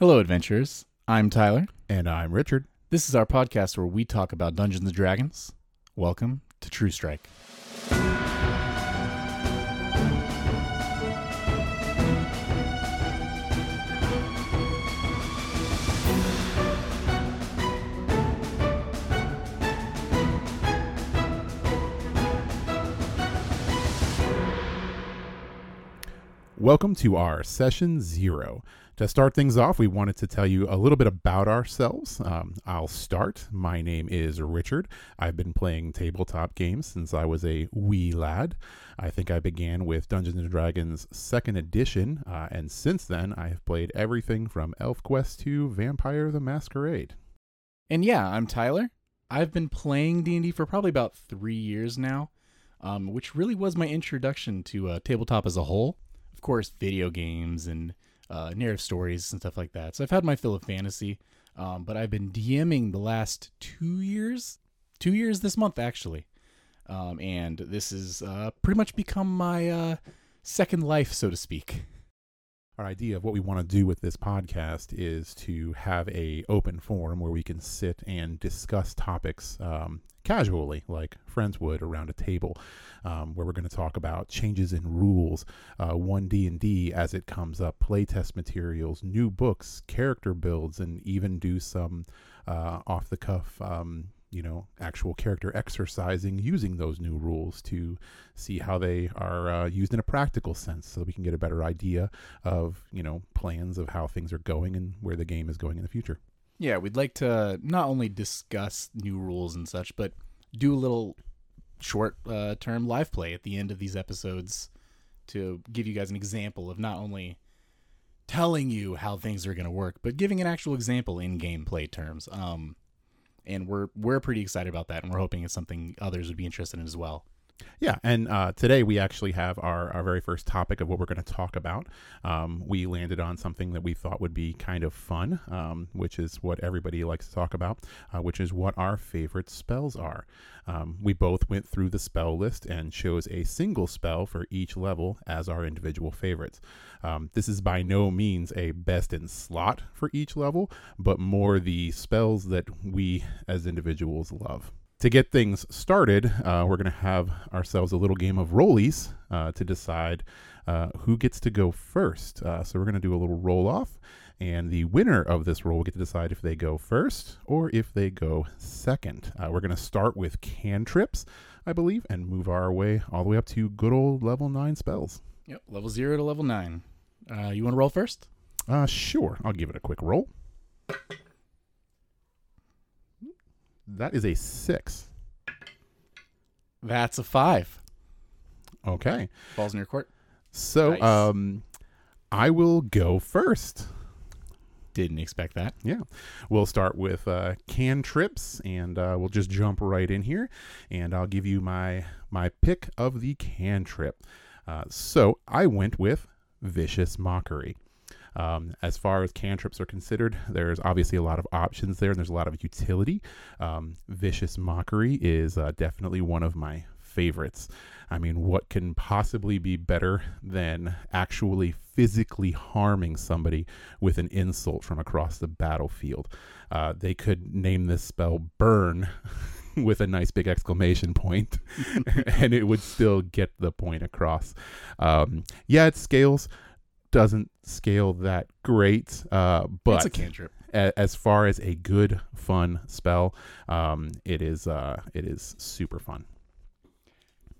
Hello, adventurers. I'm Tyler. And I'm Richard. This is our podcast where we talk about Dungeons and Dragons. Welcome to True Strike. Welcome to our session zero. To start things off, we wanted to tell you a little bit about ourselves. Um, I'll start. My name is Richard. I've been playing tabletop games since I was a wee lad. I think I began with Dungeons and Dragons second edition, uh, and since then I have played everything from ElfQuest to Vampire the Masquerade. And yeah, I'm Tyler. I've been playing D&D for probably about three years now, um, which really was my introduction to uh, tabletop as a whole. Of course, video games and uh, narrative stories and stuff like that. So I've had my fill of fantasy, um, but I've been DMing the last two years, two years this month actually, um, and this has uh, pretty much become my uh, second life, so to speak. Our idea of what we want to do with this podcast is to have a open forum where we can sit and discuss topics um, casually, like friends would around a table, um, where we're going to talk about changes in rules, uh, one D and D as it comes up, playtest materials, new books, character builds, and even do some uh, off the cuff. Um, you know, actual character exercising using those new rules to see how they are uh, used in a practical sense so we can get a better idea of, you know, plans of how things are going and where the game is going in the future. Yeah, we'd like to not only discuss new rules and such, but do a little short uh, term live play at the end of these episodes to give you guys an example of not only telling you how things are going to work, but giving an actual example in gameplay terms. Um, and we're we're pretty excited about that, and we're hoping it's something others would be interested in as well. Yeah, and uh, today we actually have our, our very first topic of what we're going to talk about. Um, we landed on something that we thought would be kind of fun, um, which is what everybody likes to talk about, uh, which is what our favorite spells are. Um, we both went through the spell list and chose a single spell for each level as our individual favorites. Um, this is by no means a best in slot for each level, but more the spells that we as individuals love to get things started, uh, we're going to have ourselves a little game of rollies uh, to decide uh, who gets to go first. Uh, so we're going to do a little roll off, and the winner of this roll will get to decide if they go first or if they go second. Uh, we're going to start with cantrips, I believe, and move our way all the way up to good old level nine spells. Yep, level zero to level nine. Uh, you want to roll first? Uh, sure. I'll give it a quick roll. That is a six. That's a five. Okay. Balls in your court. So, Nice. um, I will go first. Didn't expect that. Yeah. We'll start with uh, cantrips, and uh, we'll just jump right in here, and I'll give you my my pick of the cantrip. Uh, so I went with vicious mockery. Um, as far as cantrips are considered, there's obviously a lot of options there, and there's a lot of utility. Um, vicious mockery is uh, definitely one of my favorites. I mean, what can possibly be better than actually physically harming somebody with an insult from across the battlefield? Uh, they could name this spell Burn with a nice big exclamation point, and it would still get the point across. Um, yeah, it scales. Doesn't scale that great, uh, but it's a cantrip. a- as far as a good fun spell um it is uh it is super fun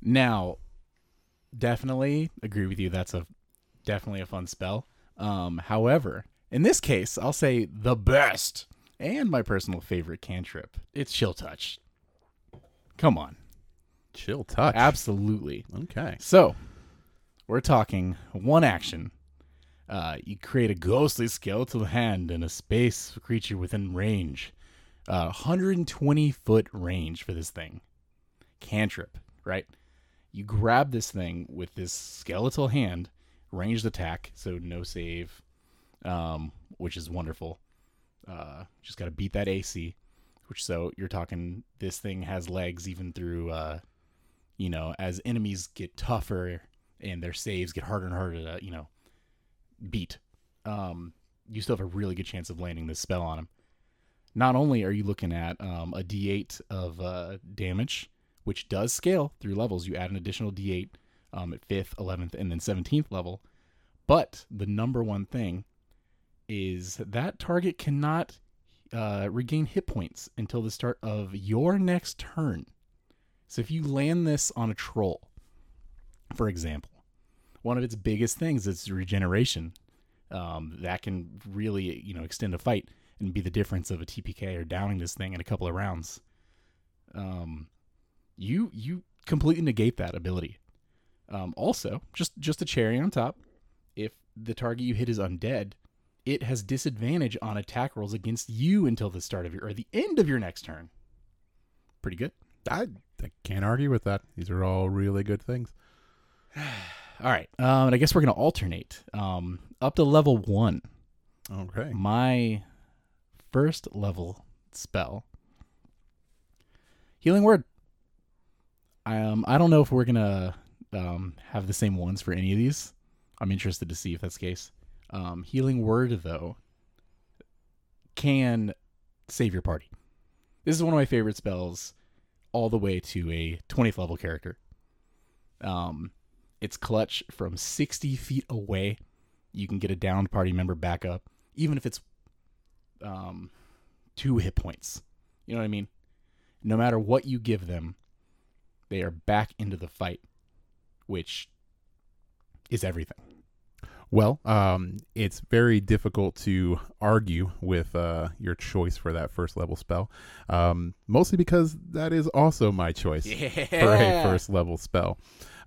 Now, definitely agree with you. That's a definitely a fun spell. Um, however, in this case, I'll say the best and my personal favorite cantrip. It's chill touch. Come on, chill touch absolutely. okay So, we're talking one action. Uh, you create a ghostly skeletal hand and a space creature within range. Uh, 120 foot range for this thing. Cantrip, right? You grab this thing with this skeletal hand, ranged attack, so no save, um, which is wonderful. Uh, just got to beat that AC, which so you're talking this thing has legs even through, uh, you know, as enemies get tougher and their saves get harder and harder to, you know, beat. Um, you still have a really good chance of landing this spell on him. Not only are you looking at um, a D8 of uh, damage, which does scale through levels, you add an additional D8 um, at 5th, 11th, and then 17th level. But the number one thing is that target cannot uh, regain hit points until the start of your next turn. So if you land this on a troll, for example, one of its biggest things is regeneration. Um, that can really, you know, extend a fight and be the difference of a TPK or downing this thing in a couple of rounds. Um, you you completely negate that ability. Um, also, just just a cherry on top, if the target you hit is undead, it has disadvantage on attack rolls against you until the start of your or the end of your next turn. Pretty good. I, I can't argue with that. These are all really good things. All right, um, and I guess we're gonna alternate um, up to level one. Okay. My first level spell, healing word. I um, I don't know if we're gonna um, have the same ones for any of these. I'm interested to see if that's the case. Um, healing word though can save your party. This is one of my favorite spells, all the way to a 20th level character. Um, it's clutch from 60 feet away. You can get a downed party member back up, even if it's um, two hit points. You know what I mean? No matter what you give them, they are back into the fight, which is everything. Well, um, it's very difficult to argue with uh, your choice for that first level spell, um, mostly because that is also my choice for a first level spell.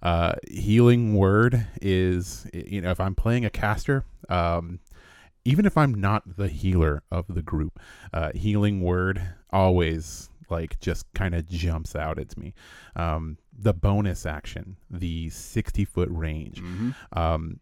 Uh, healing word is, you know, if I'm playing a caster, um, even if I'm not the healer of the group, uh, healing word always like just kind of jumps out at me. Um, the bonus action, the 60 foot range, um,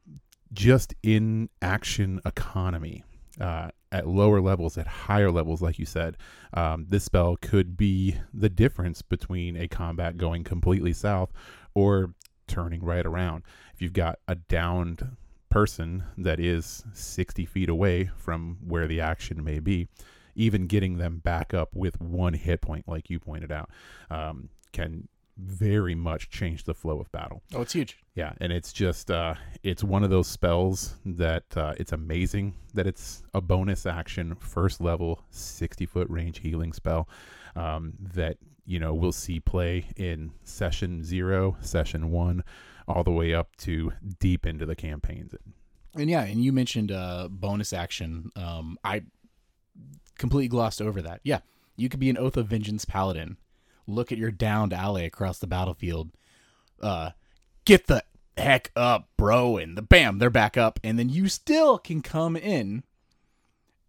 just in action economy. Uh, at lower levels, at higher levels, like you said, um, this spell could be the difference between a combat going completely south or turning right around. If you've got a downed person that is 60 feet away from where the action may be, even getting them back up with one hit point, like you pointed out, um, can very much change the flow of battle. Oh, it's huge. Yeah, and it's just uh, it's one of those spells that uh, it's amazing that it's a bonus action, first level, sixty foot range healing spell um, that you know we'll see play in session zero, session one, all the way up to deep into the campaigns. And yeah, and you mentioned uh, bonus action. Um, I completely glossed over that. Yeah, you could be an Oath of Vengeance paladin. Look at your downed ally across the battlefield. Uh, get the heck up, bro, and the bam, they're back up, and then you still can come in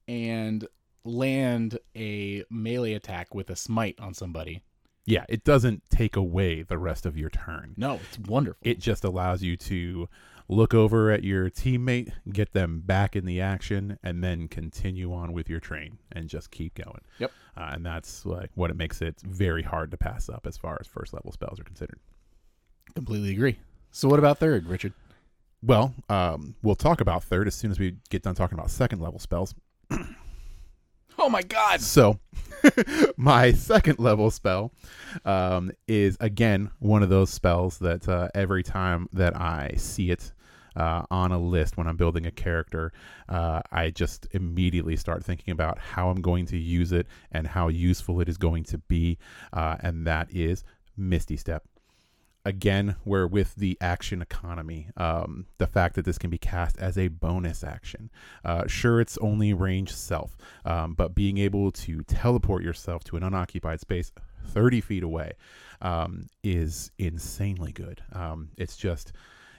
and land a melee attack with a smite on somebody. Yeah, it doesn't take away the rest of your turn. No, it's wonderful. It just allows you to look over at your teammate, get them back in the action, and then continue on with your train and just keep going. Yep. Uh, and that's like what it makes it very hard to pass up as far as first level spells are considered. Completely agree. So what about third, Richard? Well, um, we'll talk about third as soon as we get done talking about second level spells. Oh my god. So, my second level spell um, is again one of those spells that uh, every time that I see it uh, on a list when I'm building a character, uh, I just immediately start thinking about how I'm going to use it and how useful it is going to be, uh, and that is Misty Step again we're with the action economy um, the fact that this can be cast as a bonus action. Uh, sure it's only range self um, but being able to teleport yourself to an unoccupied space 30 feet away um, is insanely good. Um, it's just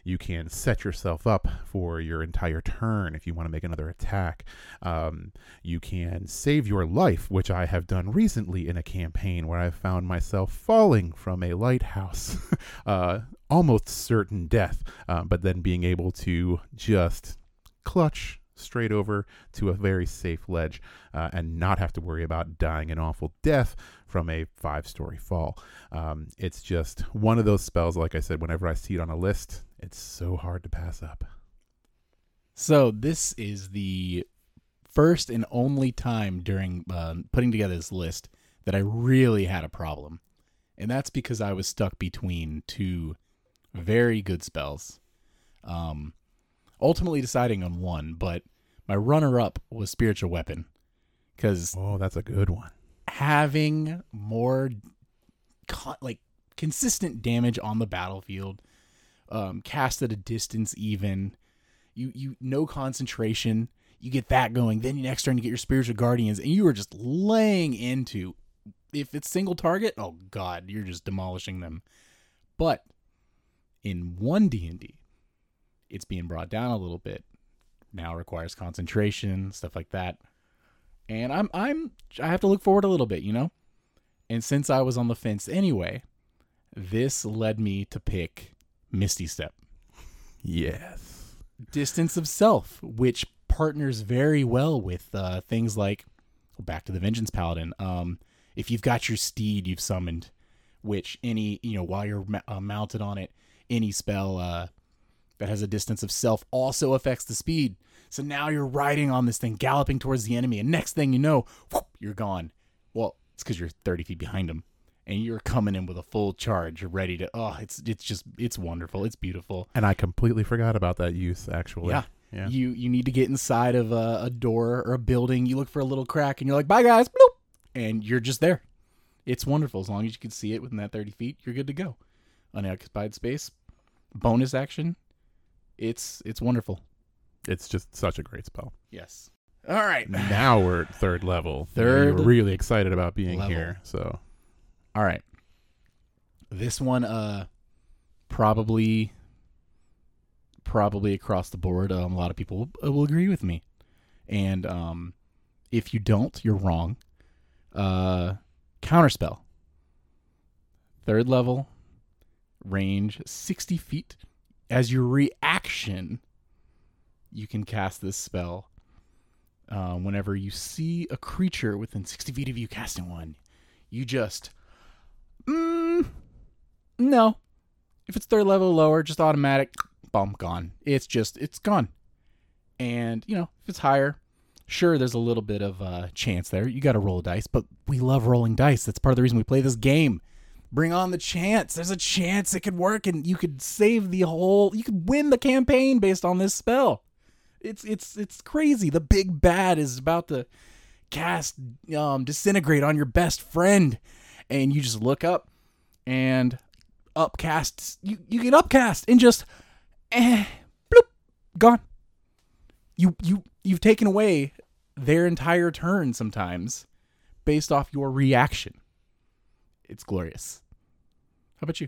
you can set yourself up for your entire turn if you want to make another attack. Um, you can save your life, which I have done recently in a campaign where I've found myself falling from a lighthouse, uh, almost certain death, uh, but then being able to just clutch straight over to a very safe ledge uh, and not have to worry about dying an awful death from a five story fall. Um, it's just one of those spells, like I said, whenever I see it on a list, it's so hard to pass up. So this is the first and only time during uh, putting together this list that I really had a problem. And that's because I was stuck between two very good spells. Um, ultimately deciding on one, but my runner up was Spiritual Weapon. Because Oh, that's a good one. having more co- like consistent damage on the battlefield um cast at a distance even. You you no concentration. You get that going. Then next turn you get your spiritual guardians and you are just laying into if it's single target oh god you're just demolishing them. But in one D&D it's being brought down a little bit. Now requires concentration stuff like that. And I'm I'm I have to look forward a little bit, you know. And since I was on the fence anyway, this led me to pick Misty Step, Yes. Distance of Self, which partners very well with uh, things like back to the Vengeance Paladin. Um, if you've got your steed you've summoned, which any you know while you're ma- uh, mounted on it, any spell uh, that has a distance of self also affects the speed. So now you're riding on this thing, galloping towards the enemy, and next thing you know, whoop, you're gone. Well, it's because you're 30 feet behind them, and you're coming in with a full charge. You're ready to. Oh, it's it's just it's wonderful. It's beautiful. And I completely forgot about that youth. actually. Yeah. Yeah. You you need to get inside of a, a door or a building. You look for a little crack, and you're like, "Bye, guys," bloop, and you're just there. It's wonderful. As long as you can see it within that 30 feet, you're good to go. Unoccupied space, bonus action. It's it's wonderful. It's just such a great spell. Yes. All right. now we're at third level. Third We're really excited about being level. here. So All right. This one, uh, probably, probably across the board, um, a lot of people will, will agree with me, and um, if you don't, you're wrong. Uh, counterspell. Third level, range sixty feet. As your reaction, you can cast this spell. Uh, whenever you see a creature within sixty feet of you casting one, you just Mm, no. If it's third level lower, just automatic, bomb gone. It's just it's gone. And you know, if it's higher, sure, there's a little bit of uh, chance there. You got to roll dice, but we love rolling dice. That's part of the reason we play this game. Bring on the chance. There's a chance it could work, and you could save the whole. You could win the campaign based on this spell. It's it's it's crazy. The big bad is about to cast um, disintegrate on your best friend, and you just look up and upcast. You you get upcast and just eh, bloop, gone. You you you've taken away their entire turn sometimes based off your reaction. It's glorious. How about you?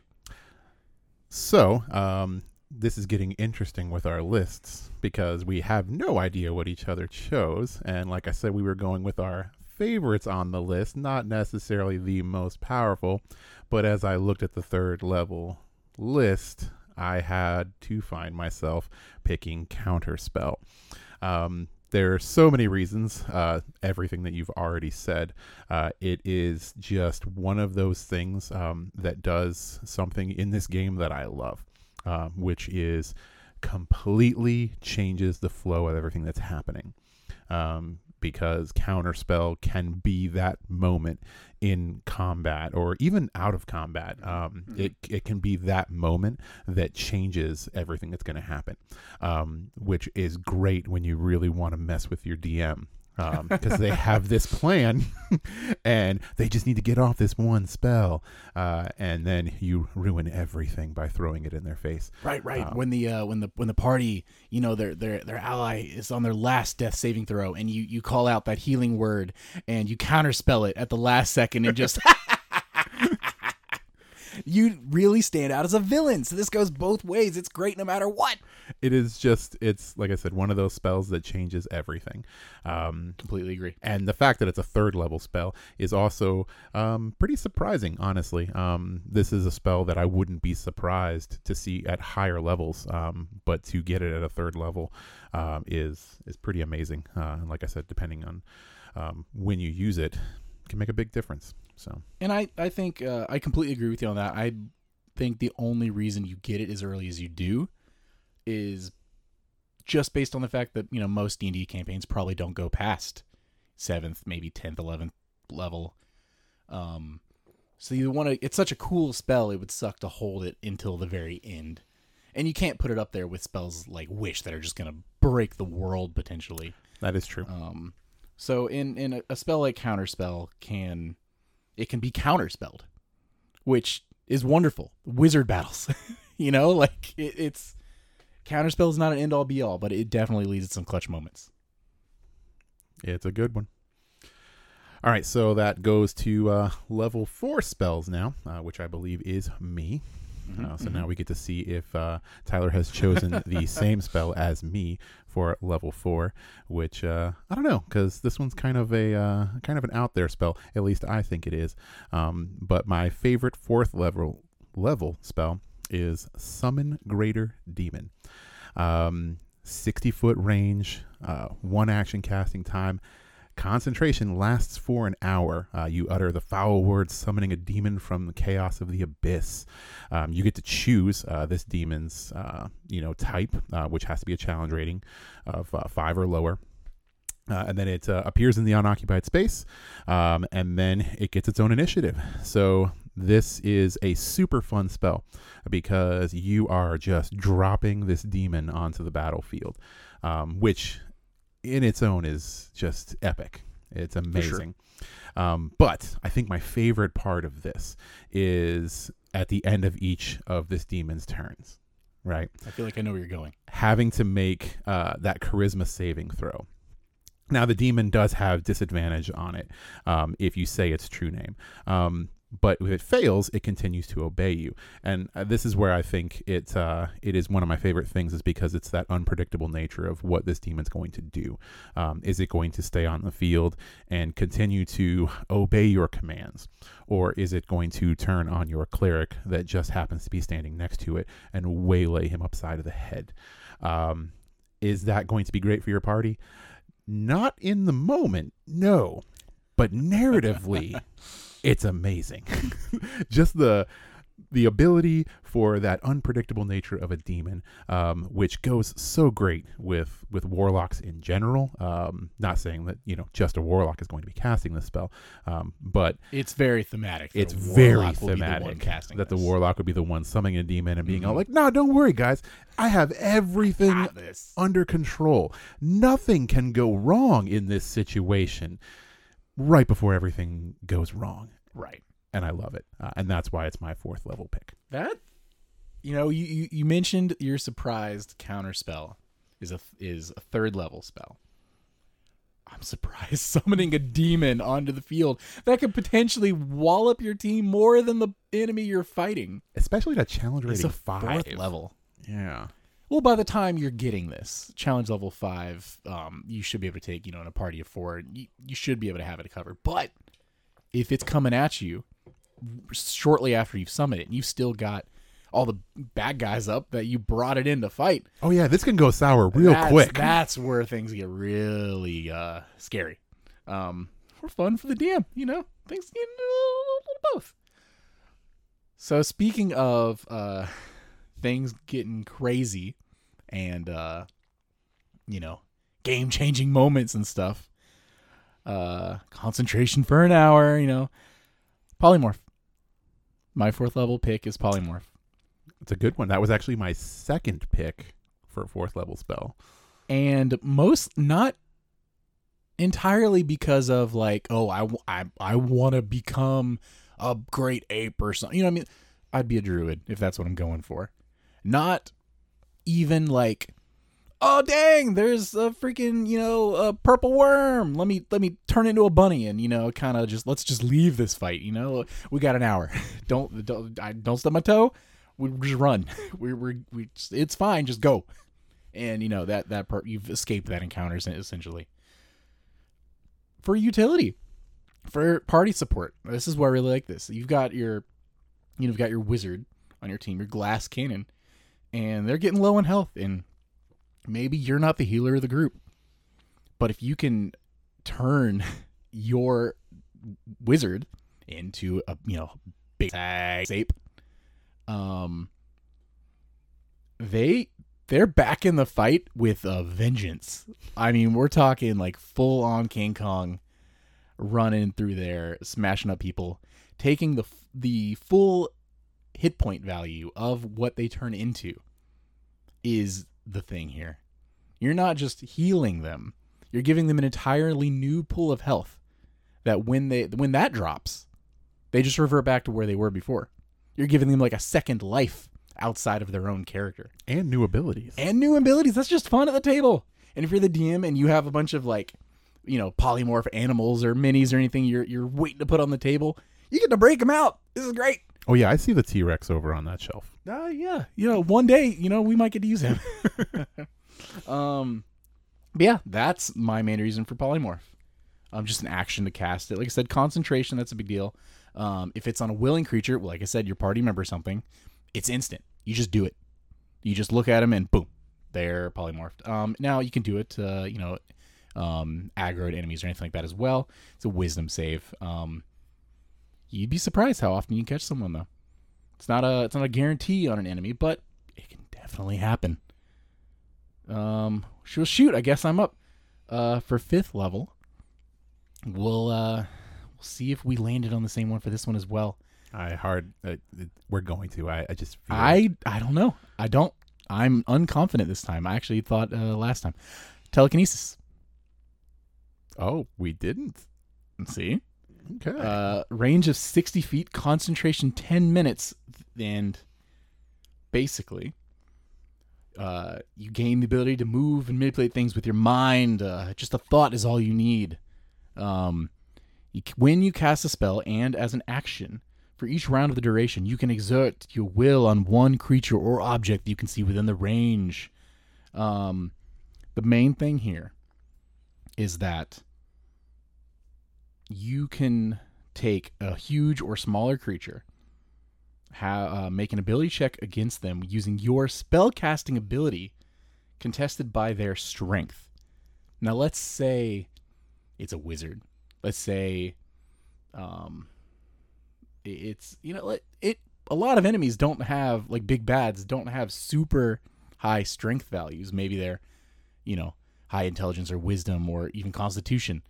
So, um, this is getting interesting with our lists because we have no idea what each other chose. And like I said, we were going with our favorites on the list, not necessarily the most powerful. But as I looked at the third level list, I had to find myself picking Counterspell. Um, there are so many reasons, uh, everything that you've already said. Uh, it is just one of those things um, that does something in this game that I love, uh, which is completely changes the flow of everything that's happening. Um, because counterspell can be that moment in combat or even out of combat. Um, it, it can be that moment that changes everything that's going to happen, um, which is great when you really want to mess with your DM. Because they have this plan and they just need to get off this one spell. Uh, and then you ruin everything by throwing it in their face. Right, right. Um, when the uh, when the when the party, you know, their their their ally is on their last death saving throw, and you you call out that healing word, and you counterspell it at the last second, and just you really stand out as a villain. So this goes both ways. It's great no matter what. It is just, it's like I said, one of those spells that changes everything. Um, Completely agree. and the fact that it's a third level spell is also um, pretty surprising, honestly. Um, this is a spell that I wouldn't be surprised to see at higher levels, um, but to get it at a third level um, is is pretty amazing. Uh, and like I said, depending on um, when you use it, can make a big difference. So And I, I think uh, I completely agree with you on that. I think the only reason you get it as early as you do is just based on the fact that you know most D and D campaigns probably don't go past seventh, maybe tenth, eleventh level. Um, so you want to. It's such a cool spell. It would suck to hold it until the very end, and you can't put it up there with spells like Wish that are just gonna break the world potentially. That is true. Um, so in in a, a spell like Counterspell can it can be counterspelled, which is wonderful. Wizard battles, you know, like it, it's Counterspell is not an end all be all, but it definitely leads to some clutch moments. It's a good one. All right, so that goes to uh, level four spells now, uh, which I believe is me. Uh, so now we get to see if uh, Tyler has chosen the same spell as me for level four, which uh, I don't know because this one's kind of a uh, kind of an out there spell. At least I think it is. Um, but my favorite fourth level level spell is Summon Greater Demon. Um, 60 foot range, uh, one action casting time. Concentration lasts for an hour. Uh, you utter the foul words, summoning a demon from the chaos of the abyss. Um, you get to choose uh, this demon's, uh, you know, type, uh, which has to be a challenge rating of uh, five or lower. Uh, and then it uh, appears in the unoccupied space, um, and then it gets its own initiative. So this is a super fun spell because you are just dropping this demon onto the battlefield, um, which in its own is just epic. It's amazing. Um, but I think my favorite part of this is at the end of each of this demon's turns, right? I feel like I know where you're going. Having to make uh, that charisma saving throw. Now, the demon does have disadvantage on it um, if you say its true name. Um, but if it fails, it continues to obey you, and uh, this is where I think it uh, it is one of my favorite things, is because it's that unpredictable nature of what this demon's going to do. Um, is it going to stay on the field and continue to obey your commands, or is it going to turn on your cleric that just happens to be standing next to it and waylay him upside of the head? Um, is that going to be great for your party? Not in the moment, no, but narratively it's amazing. Just the the ability for that unpredictable nature of a demon, um, which goes so great with with warlocks in general. Um, not saying that you know just a warlock is going to be casting this spell, um, but It's very thematic. it's very warlock will be the one thematic casting that the warlock would be the one summoning a demon and being all Mhm. like, "No, don't worry, guys. I have everything this. under control. Nothing can go wrong in this situation." Right before everything goes wrong, Right. and I love it, uh, and that's why it's my fourth level pick. That you know, you, you, you mentioned your surprised counter spell is a is a third level spell. I'm surprised summoning a demon onto the field that could potentially wallop your team more than the enemy you're fighting. Especially that challenge It's rating a five fourth level. Yeah, Well, by the time you're getting this challenge level five, um, you should be able to take, you know, in a party of four, you, you should be able to have it covered. But if it's coming at you shortly after you've summoned it, and you've still got all the bad guys up that you brought it in to fight, Oh yeah, this can go sour real that's, quick. That's where things get really uh, scary. Um, or fun for the DM, you know. Things get a little, little both. So speaking of uh, things getting crazy and uh, you know game changing moments and stuff, uh, concentration for an hour, you know, polymorph. My fourth level pick is polymorph. It's a good one. That was actually my second pick for a fourth level spell. and most not entirely because of like oh I I, I want to become a great ape or something you know what I mean I'd be a druid if that's what I'm going for not even like oh dang there's a freaking you know a purple worm. Let me let me turn into a bunny and you know kind of just let's just leave this fight you know? We got an hour. Don't don't I don't stub my toe. We just run. We we we it's fine. Just go. And you know that that part you've escaped that encounter essentially. For utility. For party support. This is why i really like this. You've got your you know you've got your wizard on your team your glass cannon and they're getting low in health and maybe you're not the healer of the group but if you can turn your wizard into a you know big ape um they they're back in the fight with a vengeance. I mean, we're talking like full on King Kong running through there, smashing up people, taking the the full hit point value of what they turn into is the thing here. You're not just healing them. You're giving them an entirely new pool of health that when they when that drops, they just revert back to where they were before. You're giving them like a second life outside of their own character and new abilities. and new abilities. That's just fun at the table. And if you're the DM and you have a bunch of like, you know, polymorph animals or minis or anything you're you're waiting to put on the table, you get to break them out. This is great. Oh yeah, I see the T Rex over on that shelf. Uh, yeah, you know, one day, you know, we might get to use him. um, but yeah, that's my main reason for polymorph. Um, just an action to cast it. Like I said, concentration. That's a big deal. Um, if it's on a willing creature, like I said, your party member or something, it's instant. You just do it. You just look at them and boom, they're polymorphed. Um, now you can do it, uh, you know, um, aggroed enemies or anything like that as well. It's a wisdom save. Um, you'd be surprised how often you catch someone though. It's not a it's not a guarantee on an enemy, but it can definitely happen. Um, she'll shoot. I guess I'm up. Uh, for fifth level, we'll uh, we'll see if we landed on the same one for this one as well. I hard. Uh, we're going to. I, I just. Feel I I don't know. I don't. I'm unconfident this time. I actually thought uh, last time telekinesis. Oh, we didn't. See, Okay. uh, range of 60 feet, concentration 10 minutes, and basically, uh, you gain the ability to move and manipulate things with your mind. Uh, just a thought is all you need. Um, you, when you cast a spell and as an action, for each round of the duration, you can exert your will on one creature or object that you can see within the range. Um, the main thing here is that you can take a huge or smaller creature, uh, make an ability check against them using your spellcasting ability contested by their strength. Now, let's say it's a wizard. Let's say um, it's, you know, it, it a lot of enemies don't have, like big bads, don't have super high strength values. Maybe they're, you know, high intelligence or wisdom or even constitution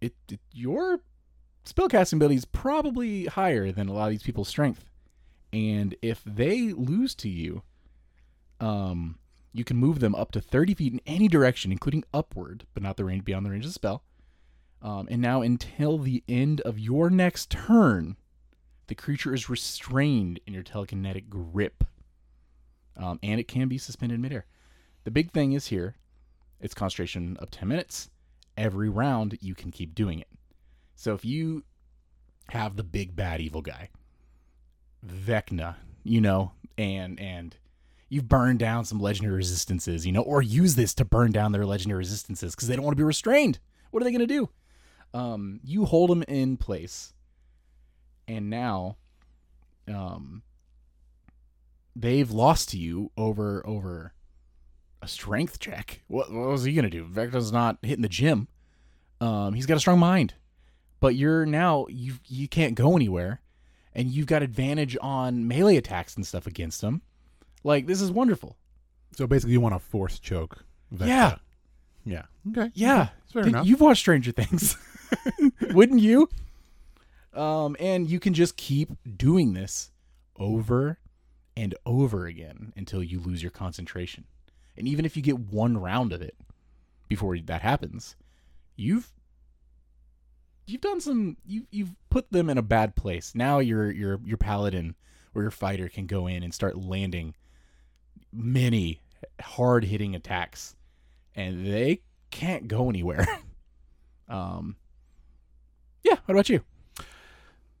it, it your spellcasting ability is probably higher than a lot of these people's strength. And if they lose to you, um, you can move them up to 30 feet in any direction, including upward, but not the range beyond the range of the spell. Um, and now, until the end of your next turn, the creature is restrained in your telekinetic grip, um, and it can be suspended midair. The big thing is here, it's concentration of 10 minutes every round you can keep doing it. So if you have the big bad evil guy, Vecna, you know, and and you've burned down some legendary resistances, you know, or use this to burn down their legendary resistances because they don't want to be restrained. What are they going to do? Um, you hold them in place, and now, um, they've lost to you over over a strength check. What, what was he gonna do? Vecna's not hitting the gym. Um, he's got a strong mind, but you're now you you can't go anywhere, and you've got advantage on melee attacks and stuff against him. Like this is wonderful. so basically, you want to force choke. Vecna. Yeah. Yeah. Okay. Yeah, Fair enough. You've watched Stranger Things, wouldn't you? Um, and you can just keep doing this over and over again until you lose your concentration. And even if you get one round of it before that happens, you've you've done some you've you've put them in a bad place. Now your your your paladin or your fighter can go in and start landing many hard hitting attacks and they can't go anywhere. um Yeah, what about you?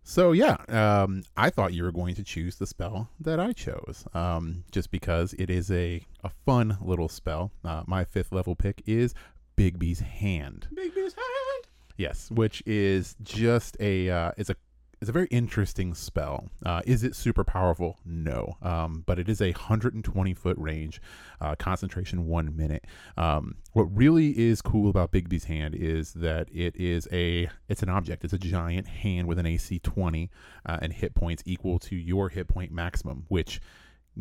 So yeah, um, I thought you were going to choose the spell that I chose, um, just because it is a a fun little spell. Uh, my fifth level pick is Bigby's Hand. Bigby's hand. Yes, which is just a uh, it's a it's a very interesting spell. Uh, is it super powerful? No, um, but it is a 120 foot range, uh, concentration one minute. Um, what really is cool about Bigby's hand is that it is a it's an object. It's a giant hand with an AC 20 uh, and hit points equal to your hit point maximum, which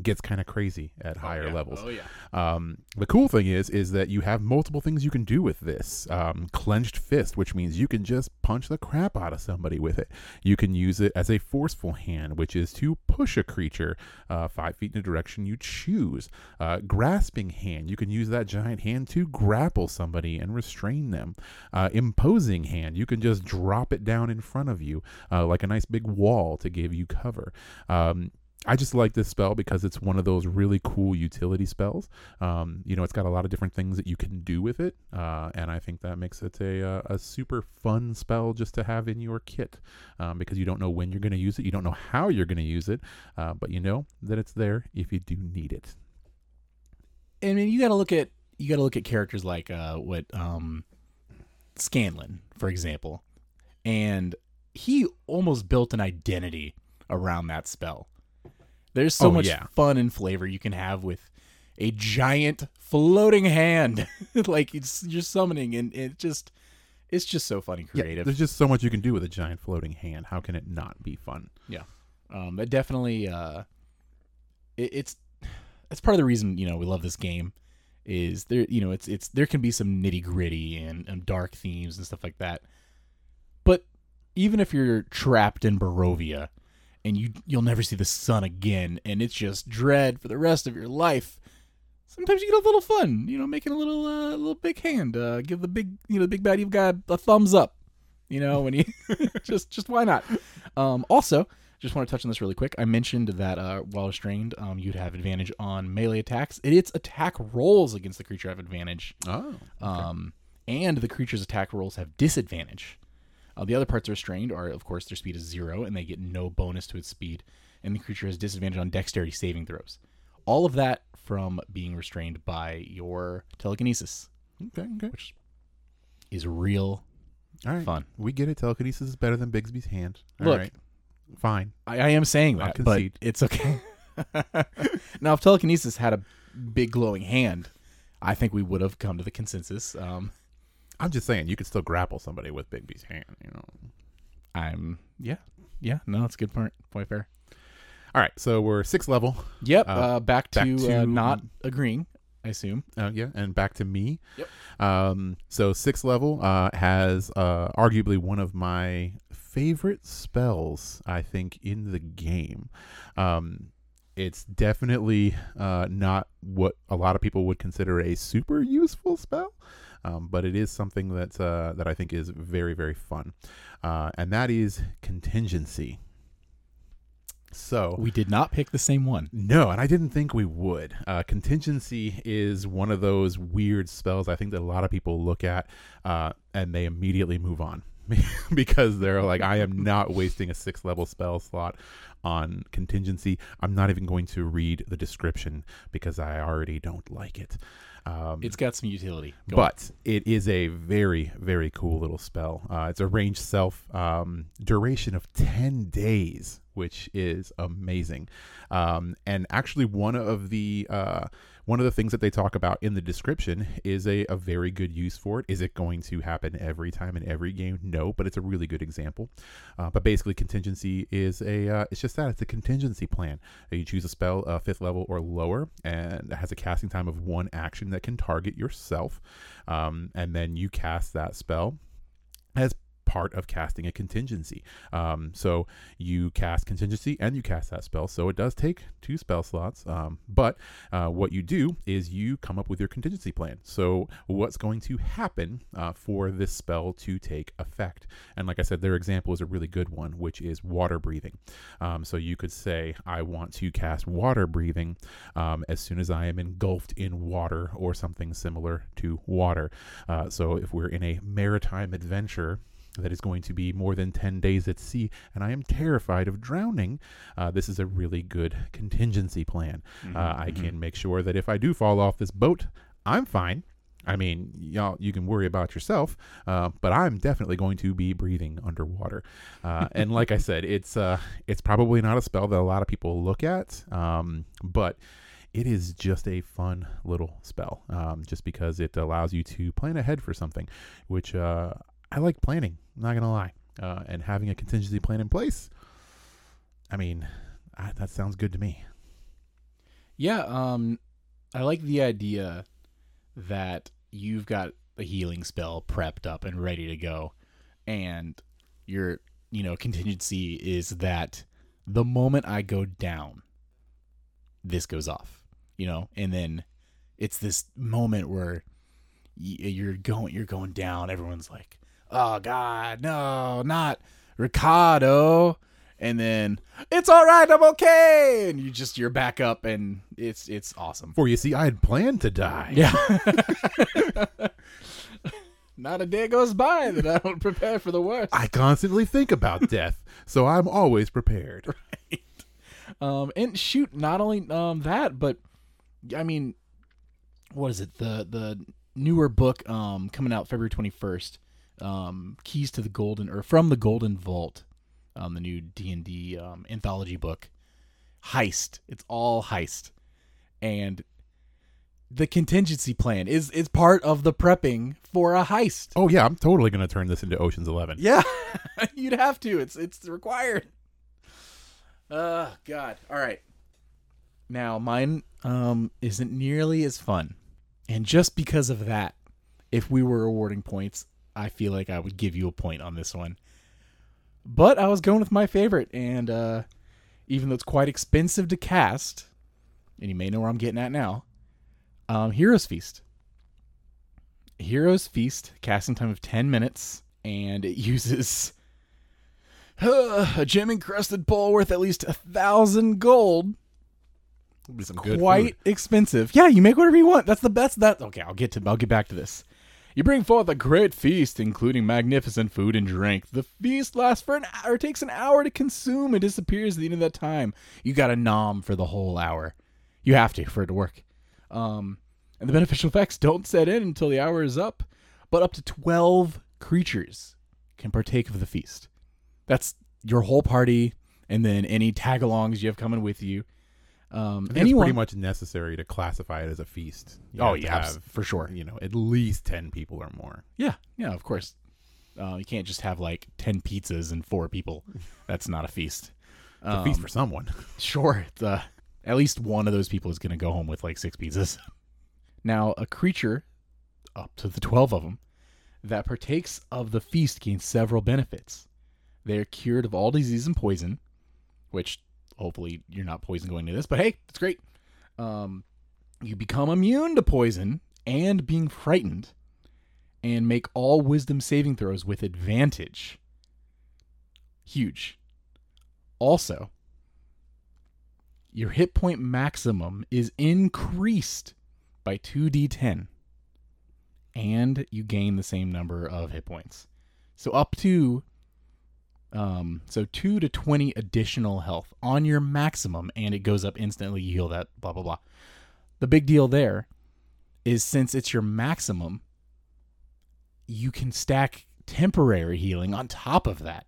gets kind of crazy at higher yeah. levels. Oh yeah. Um, the cool thing is, is that you have multiple things you can do with this. Um, clenched fist, which means you can just punch the crap out of somebody with it. You can use it as a forceful hand, which is to push a creature uh, five feet in the direction you choose. Uh, grasping hand, you can use that giant hand to grapple somebody and restrain them. Uh, imposing hand, you can just drop it down in front of you uh, like a nice big wall to give you cover. Um, I just like this spell because it's one of those really cool utility spells. Um, you know, it's got a lot of different things that you can do with it, uh, and I think that makes it a, uh, a super fun spell just to have in your kit um, because you don't know when you're going to use it, you don't know how you're going to use it, uh, but you know that it's there if you do need it. I mean, you got to look at you got to look at characters like uh, what um, Scanlan, for example, and he almost built an identity around that spell. There's so Oh, much yeah. fun and flavor you can have with a giant floating hand, like it's you're summoning, and it just it's just so funny Yeah, creative. there's just so much you can do with a giant floating hand. How can it not be fun? Yeah, um, that definitely uh, it, it's that's part of the reason you know we love this game is there you know it's it's there can be some nitty gritty and, and dark themes and stuff like that but even if you're trapped in Barovia and you you'll never see the sun again and it's just dread for the rest of your life sometimes you get a little fun you know making a little uh, little big hand uh, give the big you know the big bad evil guy a thumbs up you know when you just just why not um also just want to touch on this really quick. I mentioned that uh, while restrained, um, you'd have advantage on melee attacks. Its attack rolls against the creature have advantage, Oh, um, and the creature's attack rolls have disadvantage. Uh, the other parts of restrained are, of course, their speed is zero, and they get no bonus to its speed, and the creature has disadvantage on dexterity saving throws. All of that from being restrained by your telekinesis, okay, okay. which is real All right, fun. we get it. Telekinesis is better than Bigsby's hand. All Look, right. fine. I, I am saying that, but it's okay. now, if telekinesis had a big glowing hand, I think we would have come to the consensus. Um, I'm just saying you could still grapple somebody with Bigby's hand. You know. I'm yeah, yeah. No, that's a good point. Point fair. All right, so we're sixth level. Yep. Uh, Uh, back to, back to- uh, not agreeing. I assume. Uh, yeah, and back to me. Yep. Um, so sixth level uh, has uh, arguably one of my favorite spells. I think in the game. Um, it's definitely uh, not what a lot of people would consider a super useful spell, um, but it is something that uh, that I think is very very fun, uh, and that is contingency. So We did not pick the same one. no, and I didn't think we would. Uh, contingency is one of those weird spells I think that a lot of people look at uh, and they immediately move on because they're like, I am not wasting a six level spell slot on contingency. I'm not even going to read the description because I already don't like it. Um, It's got some utility. Go on. but it is a very very cool little spell uh, it's a ranged self um, duration of 10 days which is amazing um, and actually one of the uh, one of the things that they talk about in the description is a, a very good use for it. Is it going to happen every time in every game? No but it's a really good example. Uh, but basically contingency is a uh, it's just that it's a contingency plan. You choose a spell uh, fifth level or lower and it has a casting time of one action that can target yourself. Um, and then you cast that spell as part of casting a contingency. Um, so you cast contingency and you cast that spell. So it does take two spell slots. Um, but uh, what you do is you come up with your contingency plan. So what's going to happen uh, for this spell to take effect? And like I said, their example is a really good one, which is water breathing. Um, so you could say, I want to cast water breathing um, as soon as I am engulfed in water or something similar to water. Uh, so if we're in a maritime adventure, that is going to be more than 10 days at sea, and I am terrified of drowning, uh, this is a really good contingency plan. Uh, I can make sure that if I do fall off this boat, I'm fine. I mean, y'all, you can worry about yourself, uh, but I'm definitely going to be breathing underwater. Uh, and like I said, it's uh, it's probably not a spell that a lot of people look at, um, but it is just a fun little spell. Um, just because it allows you to plan ahead for something, which uh, I like planning. I'm not gonna lie, uh, and having a contingency plan in place. I mean, I, that sounds good to me. Yeah, um I like the idea that you've got a healing spell prepped up and ready to go and your you know contingency is that the moment I go down this goes off, you know, and then it's this moment where you're going you're going down everyone's like, "Oh god, no, not Ricardo." And then it's all right, I'm okay, and you just you're back up, and it's it's awesome. For you see, I had planned to die. Yeah. Not a day goes by that I don't prepare for the worst. I constantly think about death, so I'm always prepared. Right. Um, and shoot, not only um that, but I mean, what is it? The the newer book um coming out February twenty first. Um, Keys to the Golden or from the Golden Vault, um, the new D and D um anthology book. Heist. It's all heist, and the contingency plan is is part of the prepping for a heist. Oh yeah, I'm totally gonna turn this into Ocean's Eleven. Yeah, you'd have to. It's it's required. Oh God! All right. Now mine um isn't nearly as fun, and just because of that, if we were awarding points, I feel like I would give you a point on this one. But I was going with my favorite, and uh, even though it's quite expensive to cast, and you may know where I'm getting at now, um, Heroes Feast. Heroes Feast, casting time of 10 minutes, and it uses uh, a gem encrusted bowl worth at least a thousand gold. Be some Quite expensive. Yeah, you make whatever you want. That's the best. That okay. I'll get to. I'll get back to this. You bring forth a great feast, including magnificent food and drink. The feast lasts for an hour, takes an hour to consume, and disappears at the end of that time. You got to nom for the whole hour. You have to for it to work. Um, and the beneficial effects don't set in until the hour is up, but up to 12 creatures can partake of the feast. That's your whole party, and then any tag alongs you have coming with you. Um, anyone, it's pretty much necessary to classify it as a feast. You Oh, yeah, have, for sure. You know, at least ten people or more. Yeah, yeah, of course. Uh, you can't just have like 10 pizzas and four people. That's not a feast. It's a feast for someone. Sure. Uh, at least one of those people is going to go home with like six pizzas. Now, a creature, up to the 12 of them, that partakes of the feast gains several benefits. They are cured of all disease and poison, which hopefully you're not poison going to this, but hey, it's great. Um, you become immune to poison and being frightened, and make all wisdom saving throws with advantage. Huge. Also, your hit point maximum is increased by 2d10 and you gain the same number of hit points so up to um so 2 to 20 additional health on your maximum and it goes up instantly. You heal that blah blah blah. The big deal there is since it's your maximum you can stack temporary healing on top of that.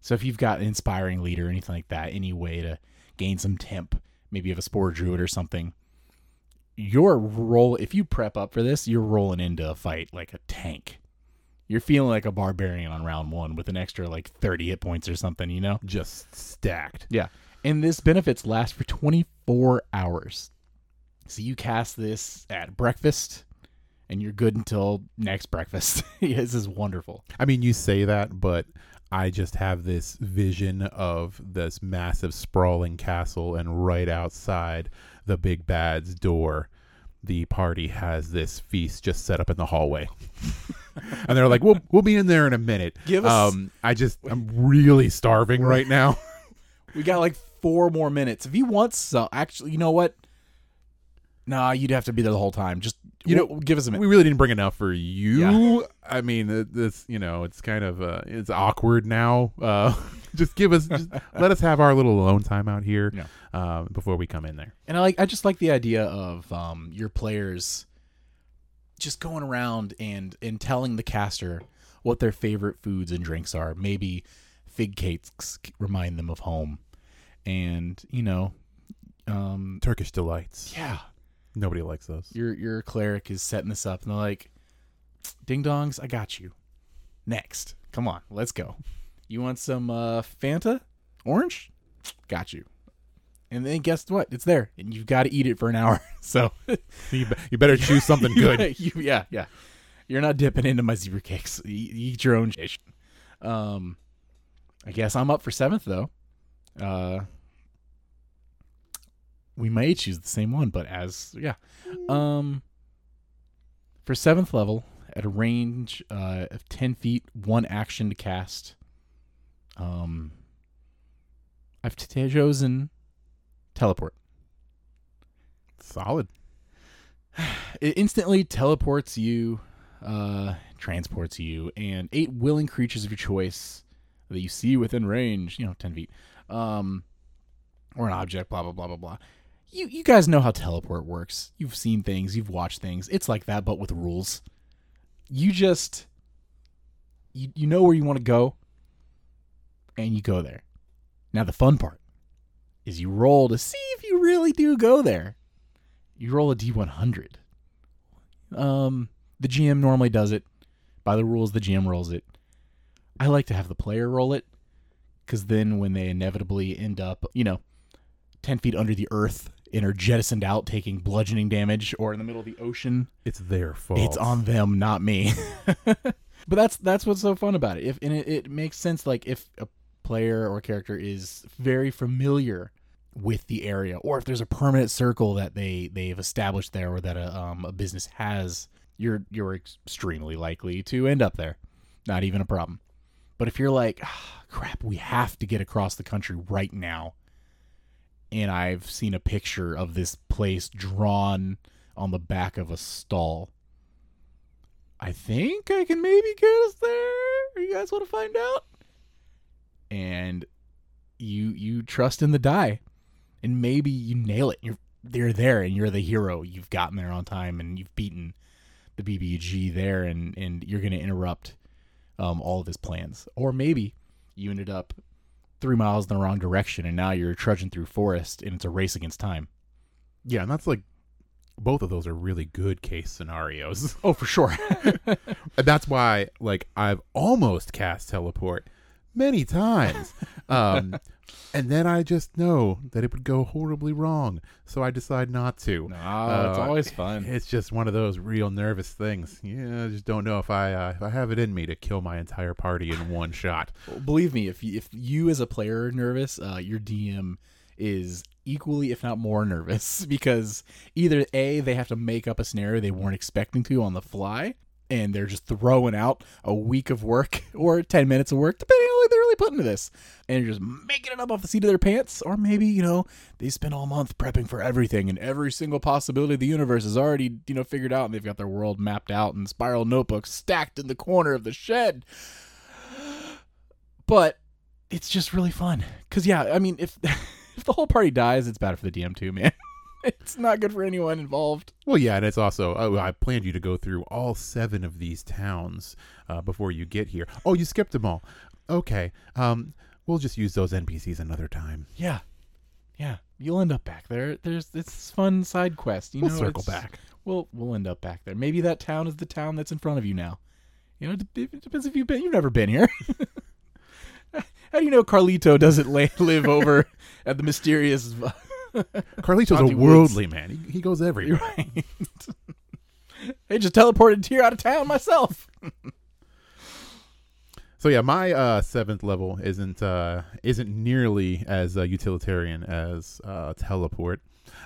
So if you've got an inspiring leader or anything like that any way to gain some temp maybe you have a spore druid or something you're roll if you prep up for this you're rolling into a fight like a tank you're feeling like a barbarian on round one with an extra like 30 hit points or something you know? Just stacked. yeah. And this benefits last for 24 hours. So you cast this at breakfast and you're good until next breakfast. This is wonderful. I mean, you say that, but I just have this vision of this massive sprawling castle, and right outside the big bad's door, the party has this feast just set up in the hallway. and they're like, "We'll we'll be in there in a minute." Give us- Um, I just I'm really starving right now. we got like four more minutes if you want some actually you know what nah you'd have to be there the whole time just You know, give us a minute we really didn't bring enough for you. I mean, this you know, it's kind of uh, it's awkward now. Uh, just give us, just let us have our little alone time out here Yeah. um, before we come in there. And I like I just like the idea of um, your players just going around and and telling the caster what their favorite foods and drinks are. Maybe fig cakes remind them of home, and you know, um, Turkish delights. yeah, Nobody likes those. your your cleric is setting this up, and they're like, "Ding dongs, I got you. Next, come on, let's go. You want some uh, Fanta, orange? Got you." and then guess what? It's there, and you've got to eat it for an hour. So You, be- you better choose something good. you, yeah, yeah. You're not dipping into my zebra cakes. You, you eat your own dish. Um, I guess I'm up for seventh though. Uh, we may choose the same one, but as yeah. Um, for seventh level at a range uh, of ten feet, one action to cast. Um, I've t- chosen teleport. Solid. It instantly teleports you, uh, transports you, and eight willing creatures of your choice that you see within range, you know, 10 feet, um, or an object, blah, blah, blah, blah, blah. You, you guys know how teleport works. You've seen things, you've watched things. It's like that, but with rules. You just, you, you know where you want to go, and you go there. Now, the fun part is you roll to see if you really do go there you roll a d100. Um, the GM normally does it. By the rules, the GM rolls it. I like to have the player roll it because then when they inevitably end up, you know, 10 feet under the earth and are jettisoned out taking bludgeoning damage or in the middle of the ocean, It's their fault. it's on them, not me. but that's that's what's so fun about it. If and it, it makes sense like if a player or character is very familiar with the area or if there's a permanent circle that they they've established there or that a um a business has, you're you're extremely likely to end up there. Not even a problem. But if you're like, ah, crap, we have to get across the country right now. And I've seen a picture of this place drawn on the back of a stall. I think I can maybe get us there. You guys want to find out? And you you trust in the die, and maybe you nail it. You're they're there, and you're the hero. You've gotten there on time, and you've beaten the BBG there, and and you're gonna interrupt um, all of his plans. Or maybe you ended up three miles in the wrong direction, and now you're trudging through forest, and it's a race against time. Yeah, and that's like both of those are really good case scenarios. Oh, for sure. And that's why like I've almost cast teleport many times. Um and then I just know that it would go horribly wrong, so I decide not to. no, it's Uh, always fun. It's just one of those real nervous things. Yeah, I just don't know if I uh, if I have it in me to kill my entire party in one shot. Believe me, if you, if you as a player are nervous, uh, your DM is equally, if not more, nervous because either a they have to make up a scenario they weren't expecting to on the fly, and they're just throwing out a week of work or ten minutes of work, depending on what they're really putting into this, and you're just making it up off the seat of their pants, or maybe you know they spent all month prepping for everything and every single possibility of the universe is already you know figured out, and they've got their world mapped out and spiral notebooks stacked in the corner of the shed. But it's just really fun. Because yeah i mean if if the whole party dies it's bad for the dm too man it's not good for anyone involved Well, yeah, and it's also oh, I planned you to go through all seven of these towns uh, before you get here. Oh, you skipped them all. Okay, um, we'll just use those NPCs another time. yeah yeah you'll end up back there there's it's fun side quest you We'll know circle back. we'll we'll end up back there maybe that town is the town that's in front of you now you know it depends if you've been you've never been here how do you know carlito doesn't la- live over at the mysterious Carlito's a Auntie Woods. worldly man. He, he goes everywhere. Right. I just teleported here out of town myself. So yeah, my uh, seventh level isn't uh, isn't nearly as uh, utilitarian as uh, teleport.